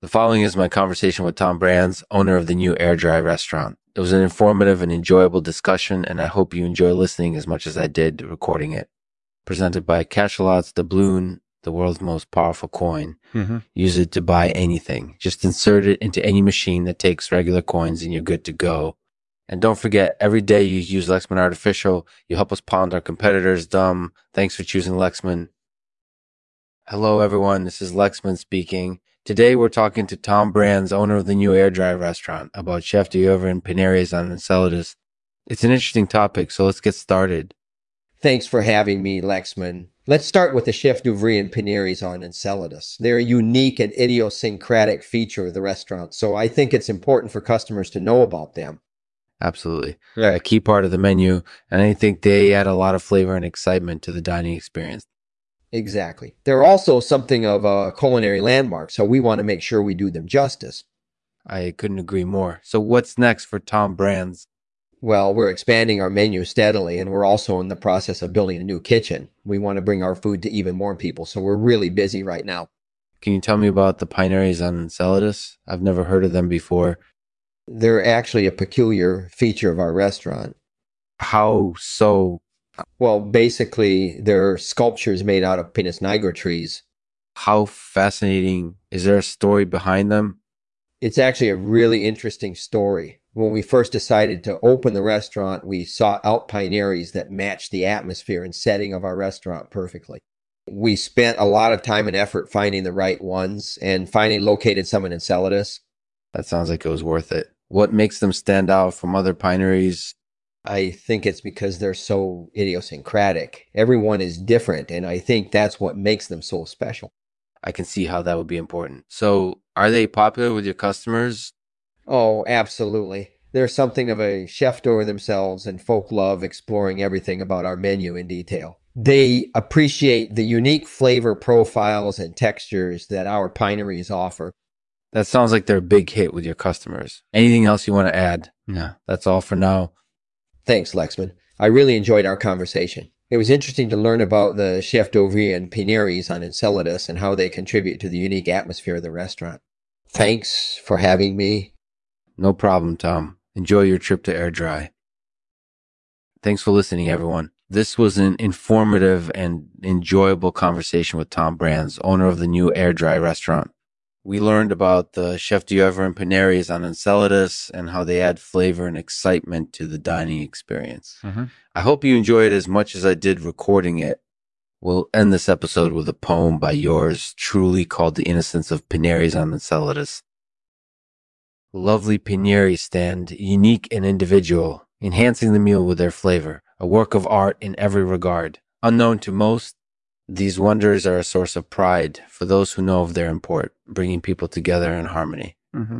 The following is my conversation with Tom Brands, owner of the new Airdrie restaurant. It was an informative and enjoyable discussion, and I hope you enjoy listening as much as I did recording it. Presented by Cachalot's doubloon, the world's most powerful coin. Mm-hmm. Use it to buy anything. Just insert it into any machine that takes regular coins and you're good to go. And don't forget, every day you use Lexman Artificial, you help us pound our competitors dumb. Thanks for choosing Lexman. Hello, everyone. This is Lexman speaking. Today, we're talking to Tom Brands, owner of the new Airdrie restaurant, about Chef de d'oeuvre and Pineries on Enceladus. It's an interesting topic, so let's get started. Thanks for having me, Lexman. Let's start with the Chef d'oeuvre and Pineries on Enceladus. They're a unique and idiosyncratic feature of the restaurant, so I think it's important for customers to know about them. Absolutely. A key part of the menu, and I think they add a lot of flavor and excitement to the dining experience. Exactly. They're also something of a culinary landmark, so we want to make sure we do them justice. I couldn't agree more. So, what's next for Tom Brands? Well, we're expanding our menu steadily, and we're also in the process of building a new kitchen. We want to bring our food to even more people, so we're really busy right now. Can you tell me about the Pineries on Enceladus? I've never heard of them before. They're actually a peculiar feature of our restaurant. How so? Well, basically, they're sculptures made out of Pinus nigra trees. How fascinating. Is there a story behind them? It's actually a really interesting story. When we first decided to open the restaurant, we sought out Pineries that matched the atmosphere and setting of our restaurant perfectly. We spent a lot of time and effort finding the right ones and finally located some in Enceladus. That sounds like it was worth it. What makes them stand out from other pineries? I think it's because they're so idiosyncratic. Everyone is different, and I think that's what makes them so special. I can see how that would be important. So, are they popular with your customers? Oh, absolutely. They're something of a chef d'oeuvre themselves, and folk love exploring everything about our menu in detail. They appreciate the unique flavor profiles and textures that our pineries offer. That sounds like they're a big hit with your customers. Anything else you want to add? No, that's all for now. Thanks, Lexman. I really enjoyed our conversation. It was interesting to learn about the chef d'oeuvre and Pineries on Enceladus and how they contribute to the unique atmosphere of the restaurant. Thanks for having me. No problem, Tom. Enjoy your trip to Airdrie. Thanks for listening, everyone. This was an informative and enjoyable conversation with Tom Brands, owner of the new Airdrie restaurant. We learned about the Chef d'oeuvre and Pineries on Enceladus and how they add flavor and excitement to the dining experience. Mm-hmm. I hope you enjoyed it as much as I did recording it. We'll end this episode with a poem by yours truly called The Innocence of Pineries on Enceladus. Lovely Pineri stand, unique and individual, enhancing the meal with their flavor, a work of art in every regard. Unknown to most, these wonders are a source of pride for those who know of their import, bringing people together in harmony. Mm-hmm.